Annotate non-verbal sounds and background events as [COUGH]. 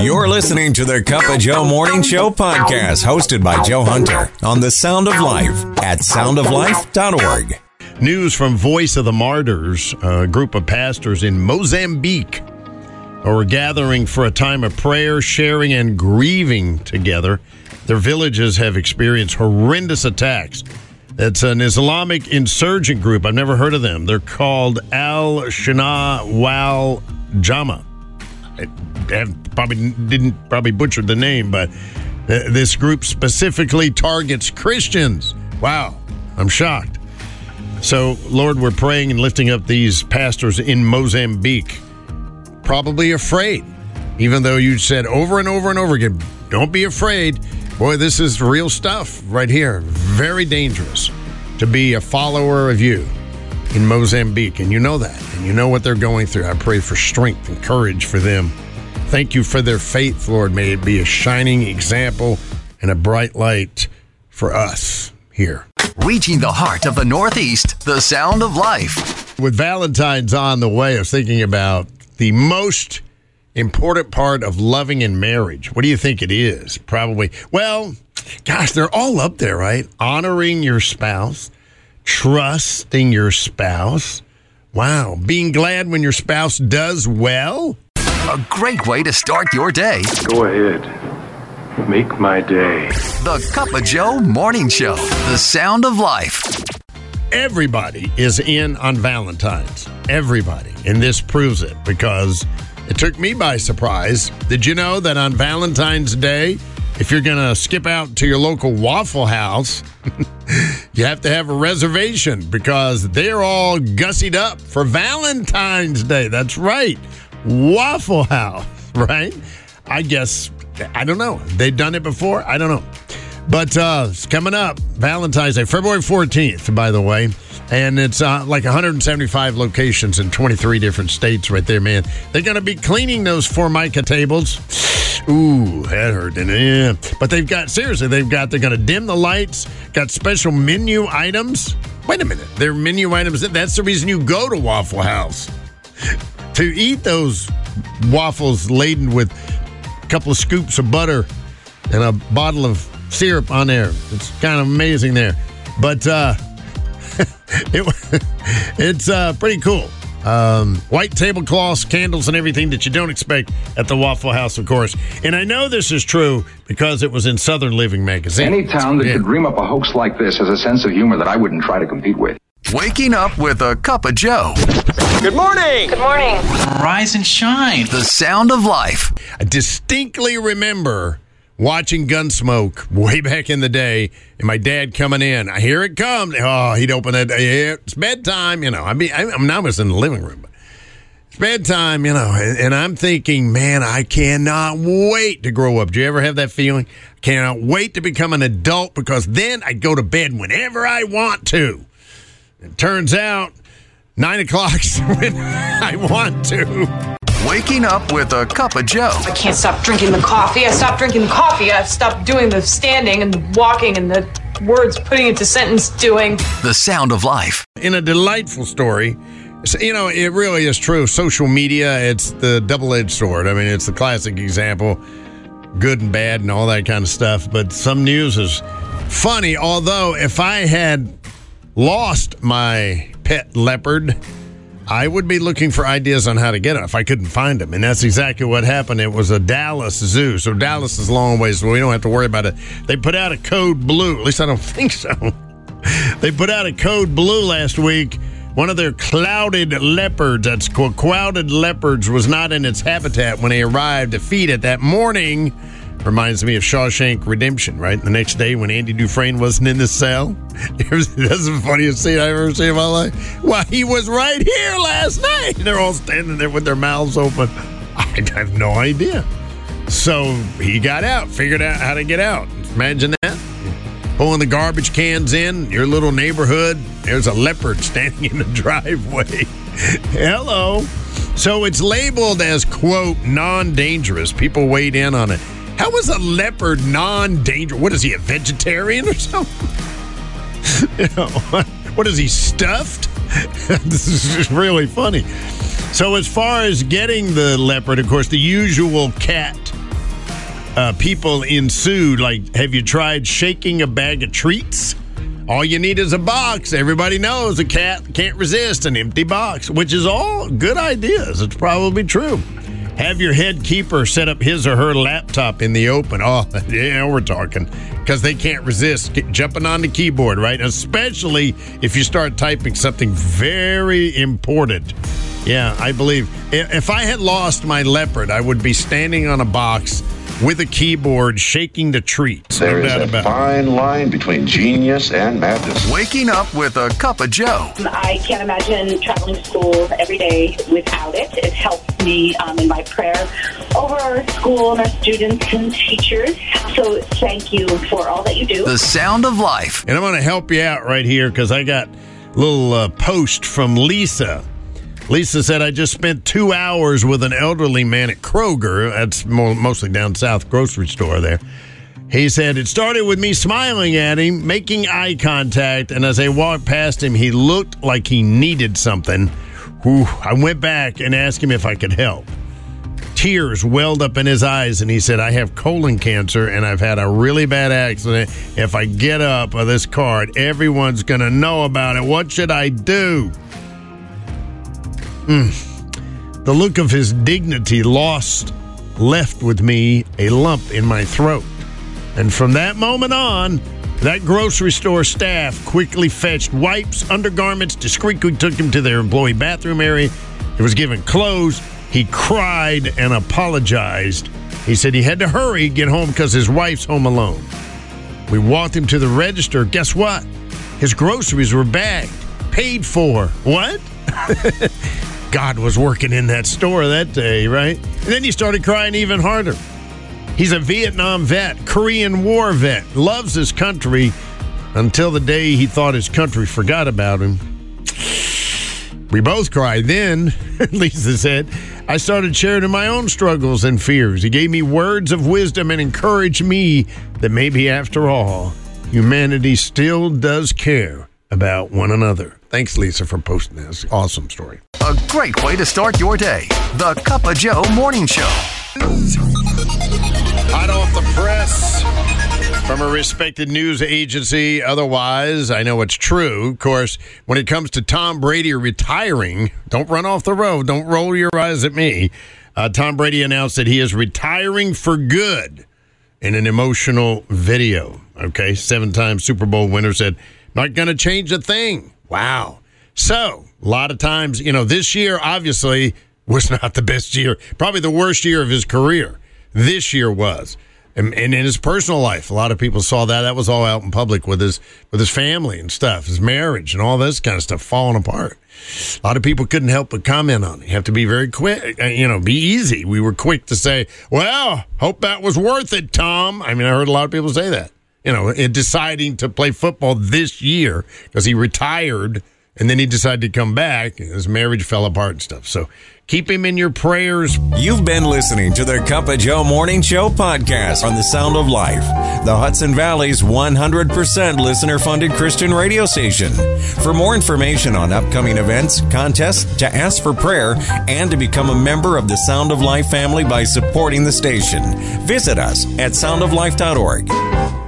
You're listening to the Cup of Joe Morning Show podcast, hosted by Joe Hunter on the Sound of Life at soundoflife.org. News from Voice of the Martyrs, a group of pastors in Mozambique are gathering for a time of prayer, sharing, and grieving together. Their villages have experienced horrendous attacks. It's an Islamic insurgent group. I've never heard of them. They're called Al Shana Wal Jama. I probably didn't probably butchered the name, but uh, this group specifically targets Christians. Wow, I'm shocked. So, Lord, we're praying and lifting up these pastors in Mozambique, probably afraid, even though you said over and over and over again, don't be afraid. Boy, this is real stuff right here. Very dangerous to be a follower of you in Mozambique. And you know that. And you know what they're going through. I pray for strength and courage for them. Thank you for their faith, Lord. May it be a shining example and a bright light for us here. Reaching the heart of the Northeast, the sound of life. With Valentine's on the way, I was thinking about the most important part of loving in marriage. What do you think it is? Probably, well, gosh, they're all up there, right? Honoring your spouse, trusting your spouse. Wow. Being glad when your spouse does well. A great way to start your day. Go ahead. Make my day. The Cup of Joe Morning Show. The sound of life. Everybody is in on Valentine's. Everybody. And this proves it because it took me by surprise. Did you know that on Valentine's Day, if you're going to skip out to your local Waffle House, [LAUGHS] you have to have a reservation because they're all gussied up for Valentine's Day. That's right. Waffle House, [LAUGHS] right? I guess, I don't know. They've done it before? I don't know. But uh, it's coming up, Valentine's Day, February 14th, by the way. And it's uh, like 175 locations in 23 different states right there, man. They're going to be cleaning those Formica tables. Ooh, that hurt, didn't it? Yeah. But they've got, seriously, they've got, they're going to dim the lights, got special menu items. Wait a minute. They're menu items. That's the reason you go to Waffle House to eat those waffles laden with a couple of scoops of butter and a bottle of syrup on there. It's kind of amazing there. But uh, [LAUGHS] it, [LAUGHS] it's uh, pretty cool. Um, white tablecloths, candles, and everything that you don't expect at the Waffle House, of course. And I know this is true because it was in Southern Living magazine. Any town that Yeah. could dream up a hoax like this has a sense of humor that I wouldn't try to compete with. Waking up with a cup of Joe. Good morning. Good morning. Rise and shine. The sound of life. I distinctly remember watching Gunsmoke way [LAUGHS] back in the day, and my dad coming in. I hear it come. Oh, he'd open it. It's bedtime. You know, I mean, I, I mean, I was in the living room. It's bedtime. You know, and, and I'm thinking, man, I cannot wait to grow up. Do you ever have that feeling? I Cannot wait to become an adult because then I go to bed whenever I want to. It turns out nine o'clock's [LAUGHS] when I want to. Waking up with a cup of Joe. I can't stop drinking the coffee. I stopped drinking the coffee. I've stopped doing the standing and the walking and the words putting into sentence doing. The sound of life. in a delightful story. You know, it really is true. Social media, it's the double edged sword. I mean, it's the classic example good and bad and all that kind of stuff. But some news is funny. Although, if I had lost my pet leopard, I would be looking for ideas on how to get it if I couldn't find them. And that's exactly what happened. It was a Dallas zoo. So Dallas is a long ways, so we don't have to worry about it. They put out a code blue. At least I don't [LAUGHS] think so. They put out a code blue last week. One of their clouded leopards, that's clouded leopards, was not in its habitat when they arrived to feed it that morning. Reminds me of Shawshank Redemption, right? The next day when Andy Dufresne wasn't in the cell. [LAUGHS] That's the funniest scene I've ever seen in my life. Why, he was right here last night. [LAUGHS] They're all standing there with their mouths open. I have no idea. So he got out, figured out how to get out. Imagine that pulling the garbage cans in your little neighborhood. There's a leopard [LAUGHS] standing in the driveway. Hello. So it's labeled as, quote, non dangerous. People weighed in on it. How is a leopard non dangerous? What is he, a vegetarian or something? [LAUGHS] [LAUGHS] what, is he, stuffed? [LAUGHS] this is really funny. So, as far as getting the leopard, of course, the usual cat uh, people ensued. Like, have you tried shaking a bag of treats? All you need is a box. Everybody knows a cat can't resist an empty box, which is all good ideas. It's probably true. Have your head keeper set up his or her laptop in the open. Oh, [LAUGHS] yeah, we're talking. Because they can't resist jumping on the keyboard, right? Especially if you start typing something very important. Yeah, I believe. If I had lost my leopard, I would be standing on a box with a keyboard shaking the treats. No There is doubt a about it. fine line between genius and madness. Waking up with a cup of Joe. I can't imagine traveling to school every day without it. It helps me um, in my prayer over our school and our students and teachers. So thank you for all that you do. The sound of life. And I'm going to help you out right here because I got a little uh, post from Lisa. Lisa said, I just spent two hours with an elderly man at Kroger. That's mo- mostly down south grocery store there. He said, It started with me smiling at him, making eye contact, and as I walked past him, he looked like he needed something. I went back and asked him if I could help. Tears welled up in his eyes, and he said, I have colon cancer and I've had a really bad accident. If I get up of this card, everyone's going to know about it. What should I do? Mm. The look of his dignity lost left with me a lump in my throat. And from that moment on, that grocery store staff quickly fetched wipes, undergarments, discreetly took him to their employee bathroom area. He was given clothes. He cried and apologized. He said he had to hurry, get home because his wife's home alone. We walked him to the register. Guess what? His groceries were bagged, paid for. What? [LAUGHS] God was working in that store that day, right? And then he started crying even harder. He's a Vietnam vet, Korean War vet, loves his country until the day he thought his country forgot about him. We both cried. Then, [LAUGHS] Lisa said, I started sharing in my own struggles and fears. He gave me words of wisdom and encouraged me that maybe after all, humanity still does care about one another. Thanks, Lisa, for posting this. Awesome story. A great way to start your day. The Cup of Joe Morning Show. Hot off the press from a respected news agency. Otherwise, I know it's true. Of course, when it comes to Tom Brady retiring, don't run off the road. Don't roll your eyes at me. Uh, Tom Brady announced that he is retiring for good in an emotional video. Okay, seven time Super Bowl winner said, not going to change a thing. Wow. So, a lot of times, you know, this year obviously was [LAUGHS] not the best year, probably the worst year of his career. This year was. And, and in his personal life, a lot of people saw that. That was all out in public with his with his family and stuff, his marriage and all this kind of stuff falling apart. A lot of people couldn't help but comment on it. You have to be very quick, uh, you know, be easy. We were quick to say, "Well, hope that was worth it, Tom." I mean, I heard a lot of people say that. You know, in deciding to play football this year because he retired and then he decided to come back. His marriage fell apart and stuff. So keep him in your prayers. You've been listening to the Cup of Joe Morning Show podcast on the Sound of Life, the Hudson Valley's 100% listener funded Christian radio station. For more information on upcoming events, contests, to ask for prayer, and to become a member of the Sound of Life family by supporting the station, visit us at soundoflife.org.